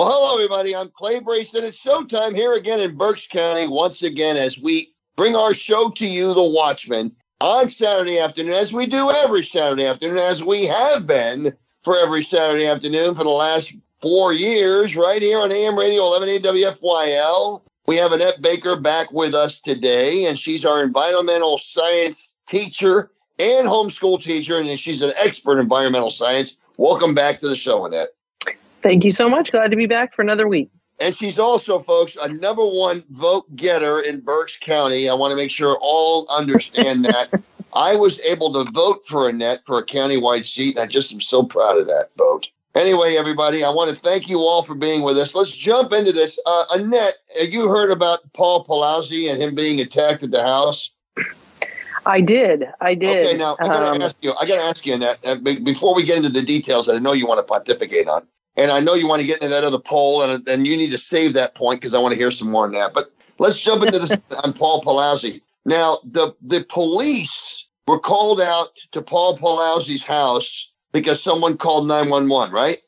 Well, hello, everybody. I'm Clay Brayson. It's showtime here again in Berks County once again as we bring our show to you, The Watchmen, on Saturday afternoon, as we do every Saturday afternoon, as we have been for every Saturday afternoon for the last four years, right here on AM Radio 1180 WFYL. We have Annette Baker back with us today, and she's our environmental science teacher and homeschool teacher, and she's an expert in environmental science. Welcome back to the show, Annette. Thank you so much. Glad to be back for another week. And she's also, folks, a number one vote getter in Berks County. I want to make sure all understand that. I was able to vote for Annette for a countywide seat, and I just am so proud of that vote. Anyway, everybody, I want to thank you all for being with us. Let's jump into this. Uh, Annette, have you heard about Paul Pelosi and him being attacked at the House? I did. I did. Okay, now I gotta um, ask you. I gotta ask you, Annette, uh, before we get into the details that I know you want to pontificate on, and I know you want to get into that other poll, and and you need to save that point because I want to hear some more on that. But let's jump into this on Paul Pelosi. Now, the the police were called out to Paul Pelosi's house because someone called nine one one, right?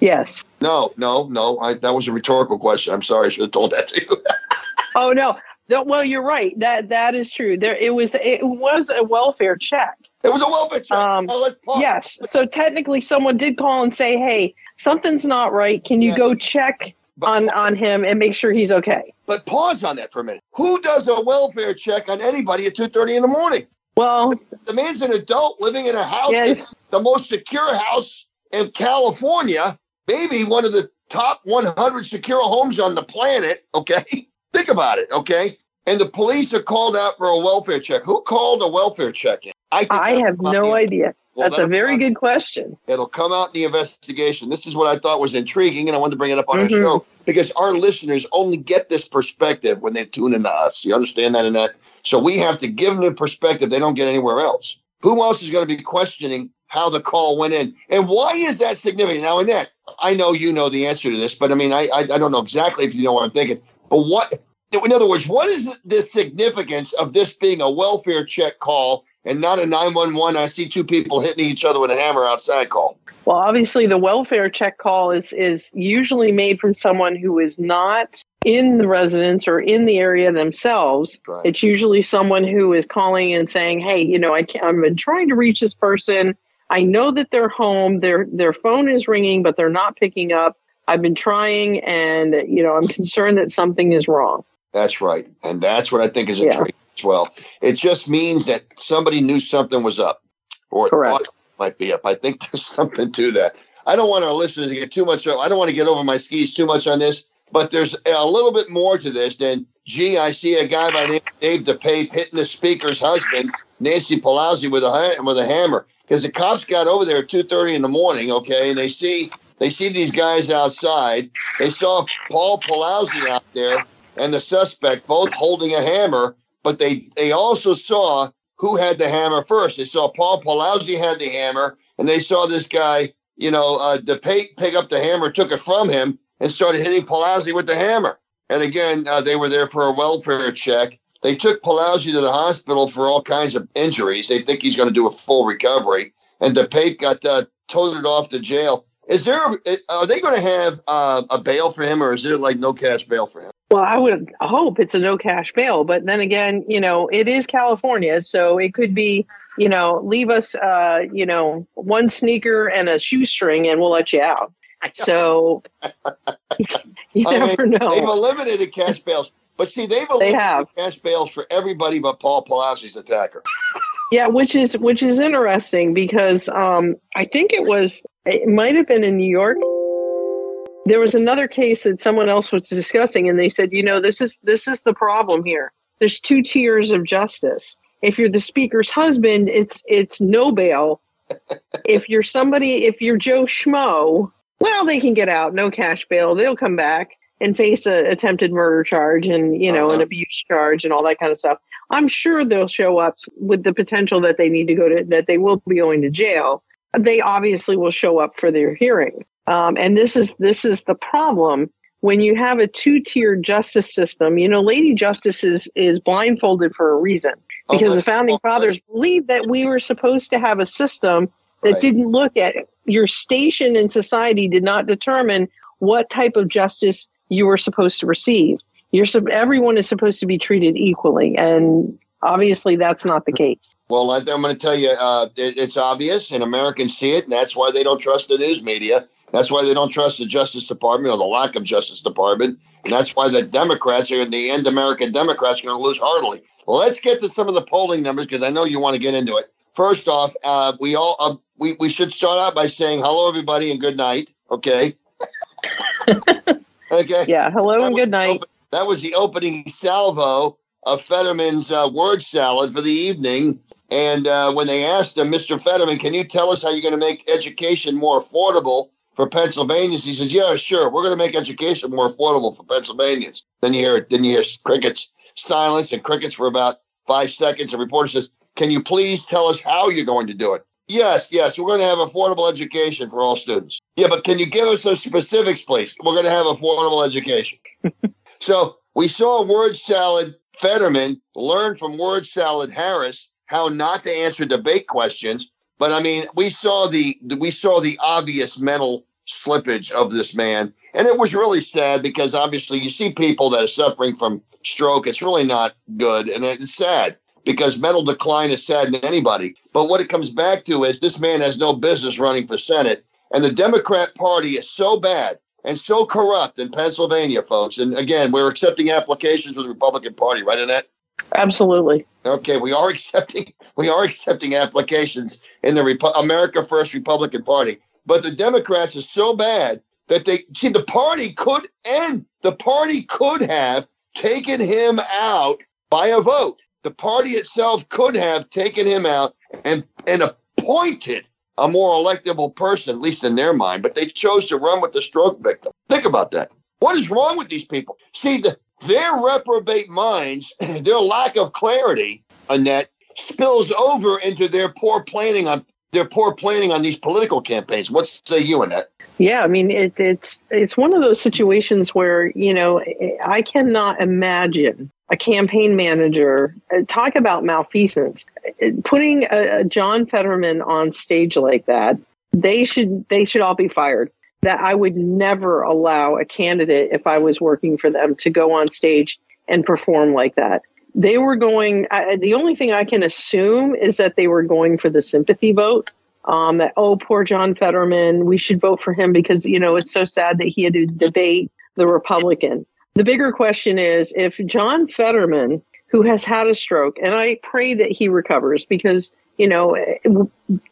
Yes. No, no, no. I, that was a rhetorical question. I'm sorry. I should have told that to you. oh no, no. Well, you're right. That that is true. There, it was it was a welfare check. It was a welfare check. Um, oh, let's pause. Yes. So technically, someone did call and say, "Hey, something's not right. Can you yeah. go check but, on on him and make sure he's okay?" But pause on that for a minute. Who does a welfare check on anybody at two thirty in the morning? Well, the, the, man's an adult living in a house. Yes. It's the most secure house in California, maybe one of the top 100 secure homes on the planet. Okay, think about it. Okay, and the police are called out for a welfare check. Who called a welfare check in? I, I have no idea. Well, That's a very good question. It'll come out in the investigation. This is what I thought was intriguing, and I wanted to bring it up on mm-hmm. our show because our listeners only get this perspective when they tune into us. You understand that, and that. So we have to give them the perspective they don't get anywhere else. Who else is going to be questioning how the call went in, and why is that significant? Now, Annette, I know you know the answer to this, but I mean, I I, I don't know exactly if you know what I'm thinking. But what, in other words, what is the significance of this being a welfare check call and not a 911 I see two people hitting each other with a hammer outside call. Well, obviously the welfare check call is is usually made from someone who is not in the residence or in the area themselves. Right. It's usually someone who is calling and saying, "Hey, you know, I I've been trying to reach this person. I know that they're home. Their their phone is ringing, but they're not picking up. I've been trying, and you know, I'm concerned that something is wrong." That's right, and that's what I think is a yeah as well. It just means that somebody knew something was up or Correct. thought might be up. I think there's something to that. I don't want our listeners to get too much. I don't want to get over my skis too much on this, but there's a little bit more to this than, gee, I see a guy by the name of Dave DePape hitting the speaker's husband, Nancy Pelosi, with a with a hammer. Because the cops got over there at two thirty in the morning. Okay, and they see they see these guys outside. They saw Paul Pelosi out there and the suspect both holding a hammer but they they also saw who had the hammer first. They saw Paul Pelosi had the hammer, and they saw this guy, you know, uh, DePape pick up the hammer, took it from him, and started hitting Pelosi with the hammer. And again, uh, they were there for a welfare check. They took Pelosi to the hospital for all kinds of injuries. They think he's going to do a full recovery. And DePape got uh, toted off to jail. Is there? Are they going to have uh, a bail for him, or is there like no cash bail for him? Well, I would hope it's a no cash bail, but then again, you know, it is California, so it could be, you know, leave us, uh, you know, one sneaker and a shoestring, and we'll let you out. So you I never mean, know. They've eliminated cash bails, but see, they've eliminated they have. cash bails for everybody but Paul Pelosi's attacker. yeah, which is which is interesting because um, I think it was it might have been in New York. There was another case that someone else was discussing and they said you know this is this is the problem here. There's two tiers of justice. If you're the speaker's husband it's it's no bail. If you're somebody if you're joe schmo well they can get out. No cash bail. They'll come back and face a attempted murder charge and you know uh-huh. an abuse charge and all that kind of stuff i'm sure they'll show up with the potential that they need to go to that they will be going to jail they obviously will show up for their hearing um, and this is this is the problem when you have a two-tiered justice system. You know, Lady Justice is is blindfolded for a reason because oh, the founding fathers believed that we were supposed to have a system that right. didn't look at your station in society did not determine what type of justice you were supposed to receive. You're everyone is supposed to be treated equally, and obviously that's not the case. Well, I'm going to tell you, uh, it, it's obvious, and Americans see it, and that's why they don't trust the news media. That's why they don't trust the Justice Department or the lack of Justice Department. And that's why the Democrats are the end American Democrats are going to lose heartily. Well, let's get to some of the polling numbers because I know you want to get into it. First off, uh, we all uh, we, we should start out by saying hello, everybody, and good night. Okay. okay. Yeah. Hello that and good night. Open, that was the opening salvo of Fetterman's uh, word salad for the evening. And uh, when they asked him, Mr. Fetterman, can you tell us how you're going to make education more affordable? for Pennsylvanians. He says, "Yeah, sure, we're going to make education more affordable for Pennsylvanians." Then you hear, it. then you hear crickets, silence, and crickets for about five seconds. The reporter says, "Can you please tell us how you're going to do it?" Yes, yes, we're going to have affordable education for all students. Yeah, but can you give us some specifics, please? We're going to have affordable education. so we saw word salad Fetterman learn from word salad Harris how not to answer debate questions but I mean, we saw the we saw the obvious mental slippage of this man, and it was really sad because obviously you see people that are suffering from stroke. It's really not good, and it's sad because mental decline is sad to anybody. But what it comes back to is this man has no business running for Senate, and the Democrat Party is so bad and so corrupt in Pennsylvania, folks. And again, we're accepting applications for the Republican Party, right, Annette? Absolutely. Okay, we are accepting we are accepting applications in the Repu- America First Republican Party, but the Democrats are so bad that they see the party could end. The party could have taken him out by a vote. The party itself could have taken him out and and appointed a more electable person, at least in their mind. But they chose to run with the stroke victim. Think about that. What is wrong with these people? See, the, their reprobate minds, their lack of clarity, Annette, spills over into their poor planning on their poor planning on these political campaigns. What say you, Annette? Yeah, I mean it, it's it's one of those situations where you know I cannot imagine a campaign manager uh, talk about malfeasance, putting a, a John Fetterman on stage like that. They should they should all be fired that I would never allow a candidate, if I was working for them, to go on stage and perform like that. They were going, I, the only thing I can assume is that they were going for the sympathy vote. Um, that, oh, poor John Fetterman, we should vote for him because, you know, it's so sad that he had to debate the Republican. The bigger question is if John Fetterman, who has had a stroke, and I pray that he recovers because, you know,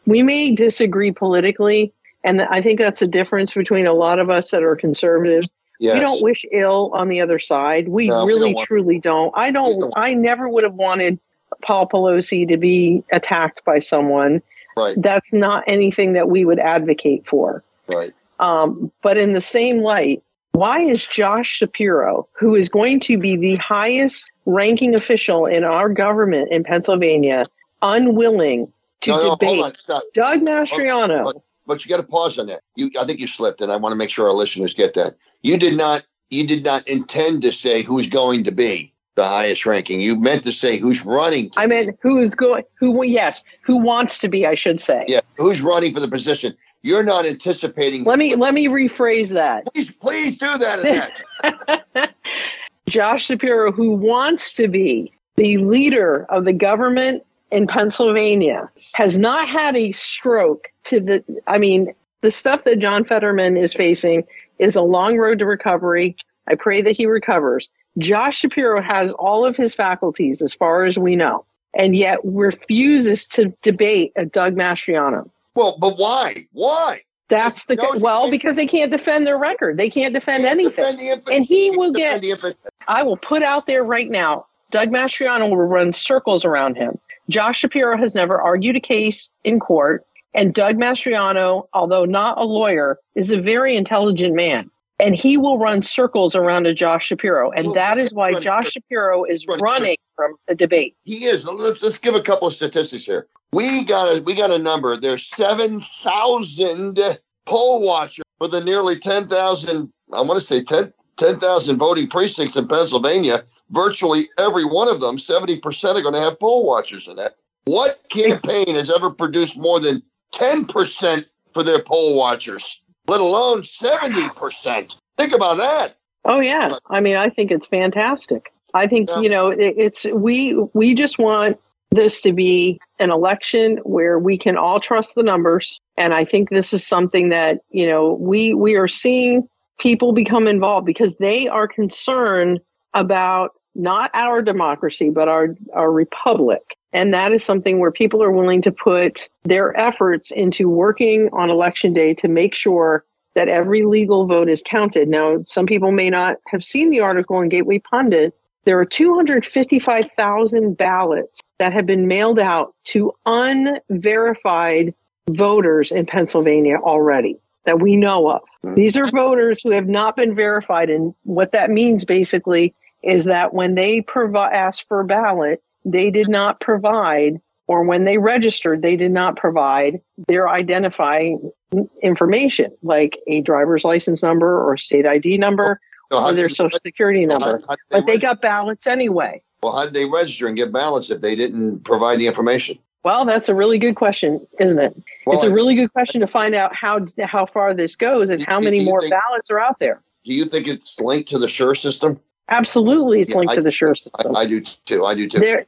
we may disagree politically, and I think that's a difference between a lot of us that are conservatives. Yes. We don't wish ill on the other side. We no, really, we don't truly don't. I don't, don't, I never would have wanted Paul Pelosi to be attacked by someone. Right. That's not anything that we would advocate for. Right. Um, but in the same light, why is Josh Shapiro, who is going to be the highest ranking official in our government in Pennsylvania, unwilling to no, debate no, Doug Mastriano? but you got to pause on that. You, I think you slipped, and I want to make sure our listeners get that. You did not, you did not intend to say who's going to be the highest ranking. You meant to say who's running. I meant who's going, who, yes, who wants to be, I should say. Yeah, who's running for the position. You're not anticipating. Let me let me rephrase that. Please, please do that. Josh Shapiro, who wants to be the leader of the government in Pennsylvania has not had a stroke to the, I mean, the stuff that John Fetterman is facing is a long road to recovery. I pray that he recovers. Josh Shapiro has all of his faculties as far as we know, and yet refuses to debate a Doug Mastriano. Well, but why? Why? That's the no, well because they can't defend their record. They can't defend can't anything, defend and he will get. I will put out there right now. Doug Mastriano will run circles around him. Josh Shapiro has never argued a case in court. And Doug Mastriano, although not a lawyer, is a very intelligent man. And he will run circles around a Josh Shapiro. And well, that is why Josh Shapiro is running from the debate. He is. Let's, let's give a couple of statistics here. We got a we got a number. There's seven thousand poll watchers for the nearly ten thousand. I want to say 10 10,000 voting precincts in Pennsylvania virtually every one of them, 70% are going to have poll watchers in that. What campaign has ever produced more than 10% for their poll watchers? Let alone 70%. Think about that. Oh yeah. I mean, I think it's fantastic. I think, yeah. you know, it, it's we we just want this to be an election where we can all trust the numbers and I think this is something that, you know, we we are seeing people become involved because they are concerned about not our democracy, but our, our republic. And that is something where people are willing to put their efforts into working on election day to make sure that every legal vote is counted. Now, some people may not have seen the article in Gateway Pundit. There are 255,000 ballots that have been mailed out to unverified voters in Pennsylvania already that we know of. Hmm. These are voters who have not been verified. And what that means basically is that when they provide ask for a ballot, they did not provide, or when they registered, they did not provide their identifying information, like a driver's license number or state ID number so or their social security number. How, how but they got ballots anyway. Well, how did they register and get ballots if they didn't provide the information? Well, that's a really good question, isn't it? Well, it's a really good question to find out how how far this goes and how many more think, ballots are out there. Do you think it's linked to the SURE system? Absolutely, it's yeah, linked I, to the SURE system. I, I, do too. I do too. There,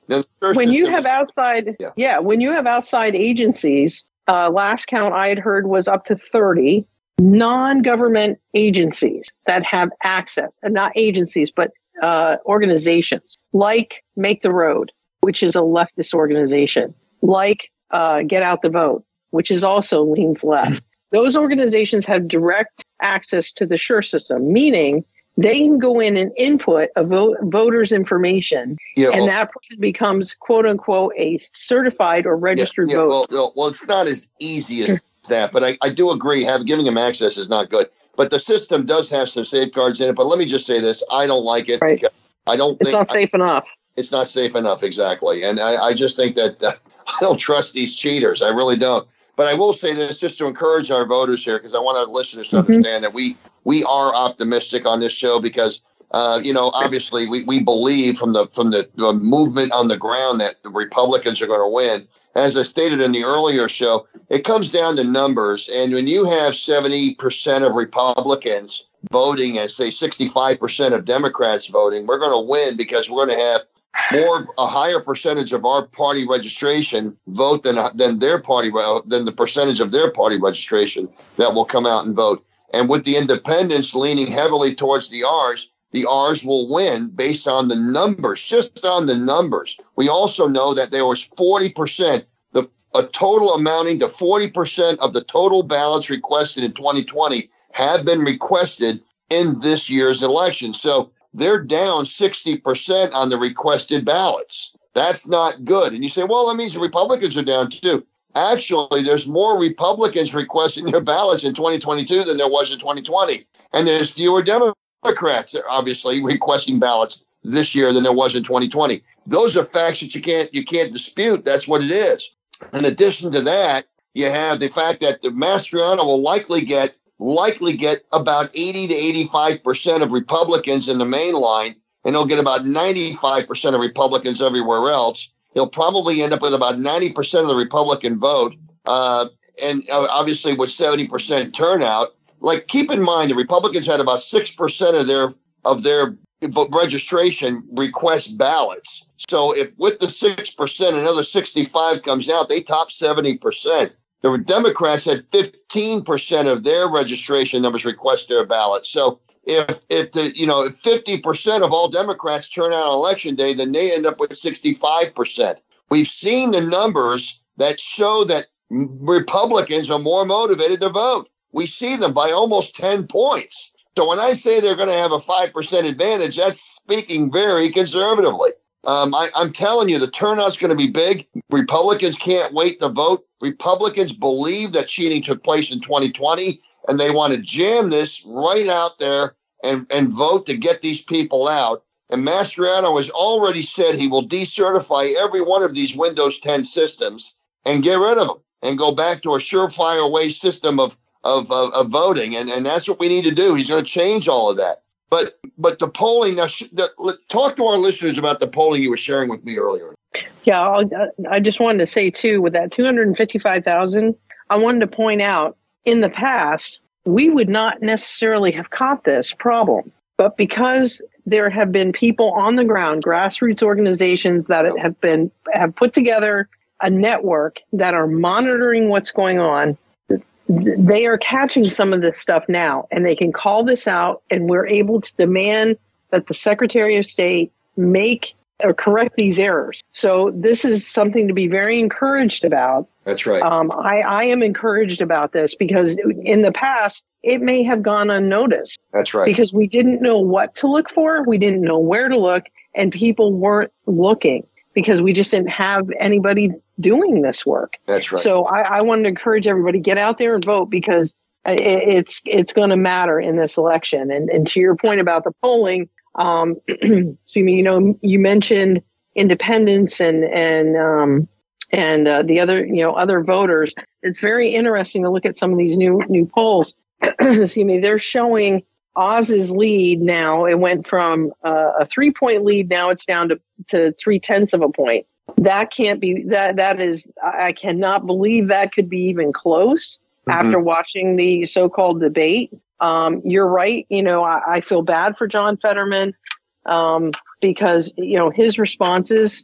when you have outside, yeah. yeah. when you have outside agencies, uh, last count I had heard was up to thirty non-government agencies that have access, and not agencies, but uh, organizations like Make the Road, which is a leftist organization, like uh, Get Out the Vote, which is also leans left. Those organizations have direct access to the SURE system, meaning they can go in and input a vote, voter's information, yeah, and well, that person becomes "quote unquote" a certified or registered yeah, yeah, voter. Well, well, it's not as easy as that, but I, I do agree. Have giving them access is not good. But the system does have some safeguards in it. But let me just say this: I don't like it. Right. I don't. It's not safe I, enough. It's not safe enough, exactly. And I, I just think that uh, I don't trust these cheaters. I really don't. But I will say this just to encourage our voters here, because I want our listeners to mm-hmm. understand that we we are optimistic on this show because uh, you know obviously we, we believe from the from the, the movement on the ground that the Republicans are going to win. As I stated in the earlier show, it comes down to numbers, and when you have seventy percent of Republicans voting and say sixty five percent of Democrats voting, we're going to win because we're going to have more a higher percentage of our party registration vote than than their party than the percentage of their party registration that will come out and vote. And with the independents leaning heavily towards the R's, the R's will win based on the numbers, just on the numbers. We also know that there was 40%, the a total amounting to 40% of the total ballots requested in 2020 have been requested in this year's election. So they're down 60% on the requested ballots. That's not good. And you say, well, that means the Republicans are down too. Actually, there's more Republicans requesting their ballots in 2022 than there was in 2020. And there's fewer Democrats, obviously, requesting ballots this year than there was in 2020. Those are facts that you can't you can't dispute. That's what it is. In addition to that, you have the fact that the Mastriano will likely get likely get about 80 to 85% of Republicans in the main line, and he'll get about 95% of Republicans everywhere else. He'll probably end up with about 90% of the Republican vote. Uh, and uh, obviously, with 70% turnout, like keep in mind the Republicans had about 6% of their of their registration request ballots. So if with the 6%, another 65 comes out, they top 70%. The Democrats had 15% of their registration numbers request their ballots. So if if the you know if 50% of all Democrats turn out on election day, then they end up with 65%. We've seen the numbers that show that Republicans are more motivated to vote. We see them by almost 10 points. So when I say they're going to have a 5% advantage, that's speaking very conservatively. Um, I, I'm telling you, the turnout's going to be big. Republicans can't wait to vote. Republicans believe that cheating took place in 2020, and they want to jam this right out there and, and vote to get these people out. And Mastriano has already said he will decertify every one of these Windows 10 systems and get rid of them and go back to a surefire way system of, of, of, of voting. And, and that's what we need to do. He's going to change all of that. But but the polling. Now, the, talk to our listeners about the polling you were sharing with me earlier. Yeah, I'll, I just wanted to say too, with that two hundred and fifty-five thousand, I wanted to point out in the past we would not necessarily have caught this problem. But because there have been people on the ground, grassroots organizations that have been have put together a network that are monitoring what's going on. They are catching some of this stuff now, and they can call this out, and we're able to demand that the Secretary of State make or correct these errors. So this is something to be very encouraged about. That's right. Um, I, I am encouraged about this because in the past it may have gone unnoticed. That's right. Because we didn't know what to look for, we didn't know where to look, and people weren't looking because we just didn't have anybody doing this work. That's right. So I, I wanted to encourage everybody get out there and vote because it, it's it's going to matter in this election. And and to your point about the polling, um, me, you know, you mentioned independents and and um, and uh, the other you know other voters. It's very interesting to look at some of these new new polls. excuse me, they're showing Oz's lead now. It went from uh, a three point lead. Now it's down to, to three tenths of a point. That can't be that. That is, I cannot believe that could be even close mm-hmm. after watching the so called debate. Um, you're right. You know, I, I, feel bad for John Fetterman um, because, you know, his responses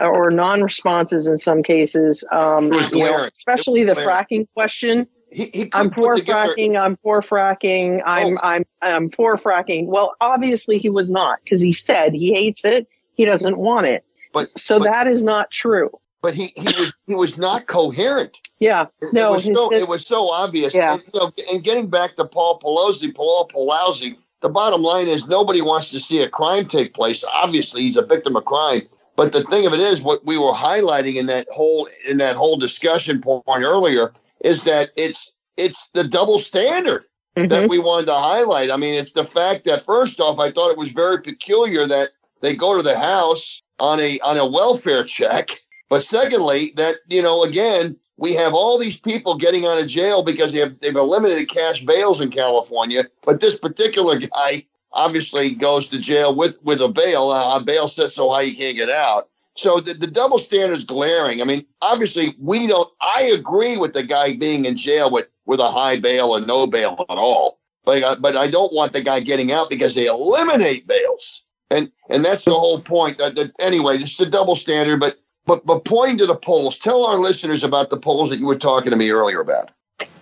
or non-responses in some cases, um, you know, especially the fracking question. He, he I'm for fracking. I'm for fracking. I'm, oh. I'm, I'm for fracking. Well, obviously he was not because he said he hates it. He doesn't want it. But so but, that is not true. But he, he was he was not coherent. Yeah, it, no, it was so it was so obvious. Yeah. And, you know, and getting back to Paul Pelosi, Paul Pelosi, the bottom line is nobody wants to see a crime take place. Obviously, he's a victim of crime. But the thing of it is, what we were highlighting in that whole in that whole discussion point earlier is that it's it's the double standard mm-hmm. that we wanted to highlight. I mean, it's the fact that first off, I thought it was very peculiar that they go to the house on a on a welfare check, but secondly, that you know, again, we have all these people getting out of jail because they have they've eliminated cash bails in California, but this particular guy obviously goes to jail with with a bail. Uh, bail set so high he can't get out. So the, the double standard is glaring. I mean, obviously we don't. I agree with the guy being in jail with with a high bail and no bail at all. But uh, but I don't want the guy getting out because they eliminate bails. And and that's the whole point. That anyway, it's the double standard. But but but pointing to the polls, tell our listeners about the polls that you were talking to me earlier about.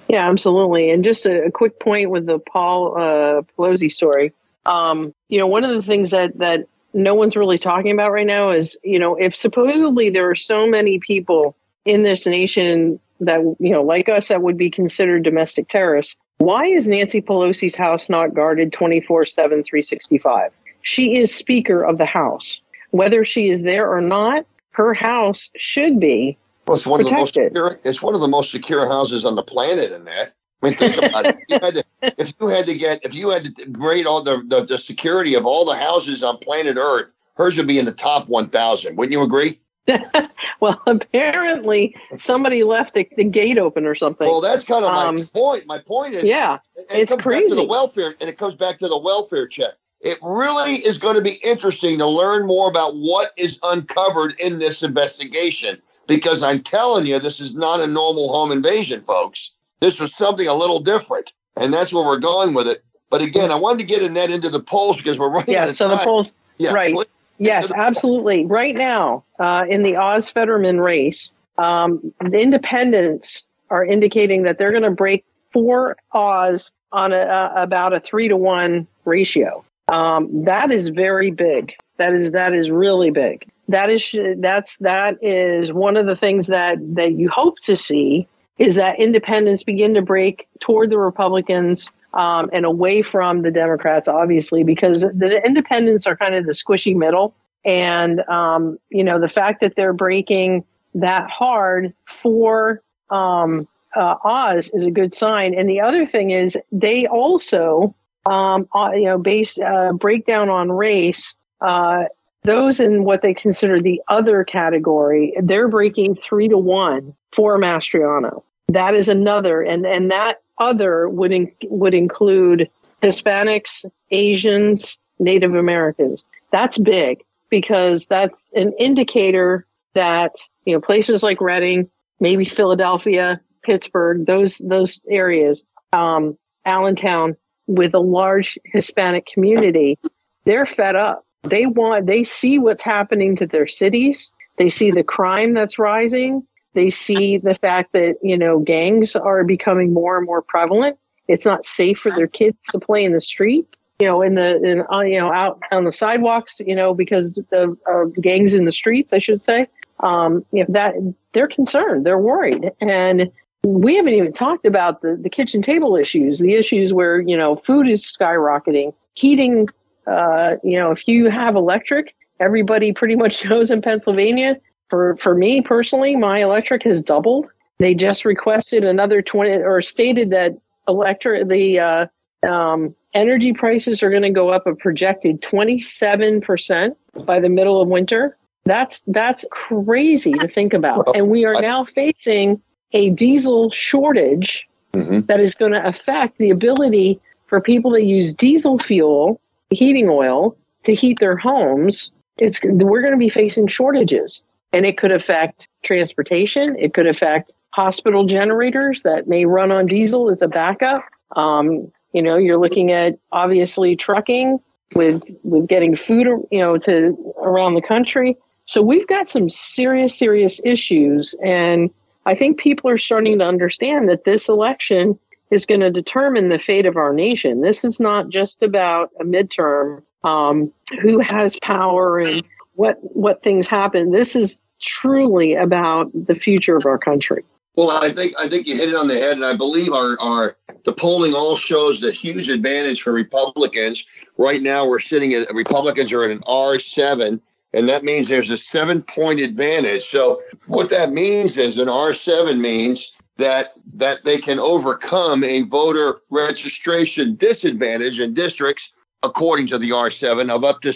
Yeah, absolutely. And just a, a quick point with the Paul uh, Pelosi story. Um, you know, one of the things that that no one's really talking about right now is, you know, if supposedly there are so many people in this nation that, you know, like us, that would be considered domestic terrorists, why is Nancy Pelosi's house not guarded 24 7, 365? She is Speaker of the House. Whether she is there or not, her house should be. Well, it's one protected. of the most secure. It's one of the most secure houses on the planet. In that, I mean, think about it. If you, to, if you had to get, if you had to rate all the, the, the security of all the houses on planet Earth, hers would be in the top 1,000. Wouldn't you agree? well, apparently somebody left the, the, gate open or something. Well, that's kind of um, my point. My point is, yeah, it it's comes crazy. back to the welfare, and it comes back to the welfare check. It really is going to be interesting to learn more about what is uncovered in this investigation because I'm telling you, this is not a normal home invasion, folks. This was something a little different, and that's where we're going with it. But again, I wanted to get Annette into the polls because we're running. Yeah, so time. the polls. Yeah, right. Yes, absolutely. Right now, uh, in the Oz Fetterman race, um, the independents are indicating that they're going to break for Oz on a, uh, about a three to one ratio. Um, that is very big. That is that is really big. That is that's that is one of the things that that you hope to see is that independents begin to break toward the Republicans um, and away from the Democrats, obviously, because the independents are kind of the squishy middle. And, um, you know, the fact that they're breaking that hard for um, uh, Oz is a good sign. And the other thing is they also, um, uh, you know, based uh, breakdown on race. Uh, those in what they consider the other category, they're breaking three to one for Mastriano. That is another, and and that other would in, would include Hispanics, Asians, Native Americans. That's big because that's an indicator that you know places like Reading, maybe Philadelphia, Pittsburgh, those those areas um, Allentown with a large Hispanic community, they're fed up. They want, they see what's happening to their cities. They see the crime that's rising. They see the fact that, you know, gangs are becoming more and more prevalent. It's not safe for their kids to play in the street, you know, in the, in, uh, you know, out on the sidewalks, you know, because of gangs in the streets, I should say. Um, you know, that they're concerned, they're worried. And we haven't even talked about the, the kitchen table issues, the issues where, you know, food is skyrocketing, heating, uh, you know, if you have electric, everybody pretty much knows in Pennsylvania. For, for me personally, my electric has doubled. They just requested another 20 or stated that electric, the, uh, um, energy prices are going to go up a projected 27% by the middle of winter. That's, that's crazy to think about. And we are now facing a diesel shortage mm-hmm. that is going to affect the ability for people to use diesel fuel, heating oil, to heat their homes. It's, we're going to be facing shortages, and it could affect transportation. It could affect hospital generators that may run on diesel as a backup. Um, you know, you're looking at obviously trucking with with getting food, you know, to around the country. So we've got some serious, serious issues, and I think people are starting to understand that this election is going to determine the fate of our nation. This is not just about a midterm, um, who has power and what what things happen. This is truly about the future of our country. Well, I think I think you hit it on the head, and I believe our our the polling all shows the huge advantage for Republicans. Right now, we're sitting at Republicans are at an R seven, and that means there's a seven point advantage. So what that means is an R7 means that that they can overcome a voter registration disadvantage in districts according to the R7 of up to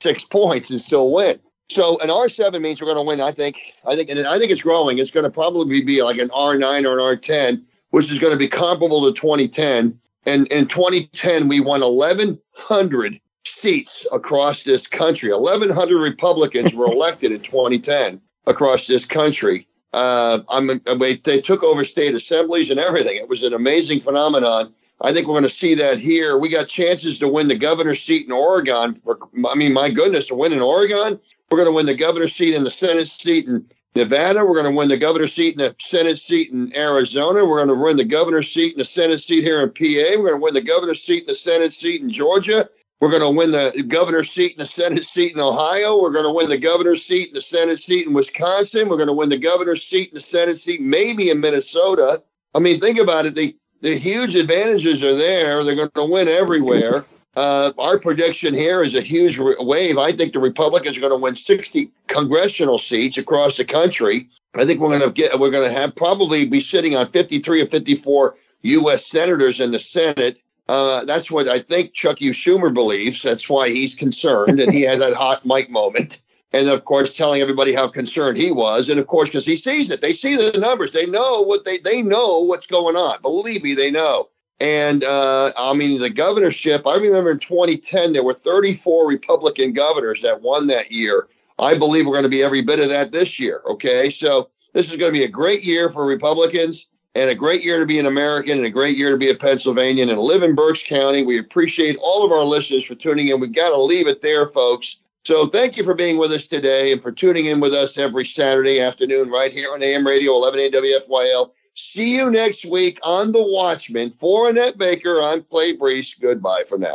six points and still win. So an R7 means we're going to win. I think. I think, and I think it's growing. It's going to probably be like an R9 or an R10, which is going to be comparable to 2010. And in 2010, we won 1,100 seats across this country. 1,100 Republicans were elected in 2010 across this country. Uh, I'm, they took over state assemblies and everything. It was an amazing phenomenon. I think we're going to see that here. We got chances to win the governor's seat in Oregon. For, I mean, my goodness, to win in Oregon, we're going to win the governor's seat and the Senate seat in Nevada. We're going to win the governor's seat and the Senate seat in Arizona. We're going to win the governor's seat and the Senate seat here in PA. We're going to win the governor's seat and the Senate seat in Georgia. We're going to win the governor's seat and the Senate seat in Ohio. We're going to win the governor's seat and the Senate seat in Wisconsin. We're going to win the governor's seat and the Senate seat, maybe in Minnesota. I mean, think about it. The, the huge advantages are there. They're going to win everywhere. Uh, our prediction here is a huge wave. I think the Republicans are going to win 60 congressional seats across the country. I think we're going to get, we're going to have probably be sitting on 53 or 54 U.S. senators in the Senate. Uh, that's what I think Chuck U. Schumer believes. That's why he's concerned, and he had that hot mic moment. And of course, telling everybody how concerned he was, and of course, because he sees it, they see the numbers, they know what they they know what's going on. Believe me, they know. And uh, I mean, the governorship. I remember in 2010 there were 34 Republican governors that won that year. I believe we're going to be every bit of that this year. Okay, so this is going to be a great year for Republicans and a great year to be an American and a great year to be a Pennsylvanian and live in Berks County. We appreciate all of our listeners for tuning in. We've got to leave it there, folks. So thank you for being with us today and for tuning in with us every Saturday afternoon right here on AM Radio 1180 WFYL. See you next week on The Watchman. For Annette Baker, I'm Clay Brees. Goodbye for now.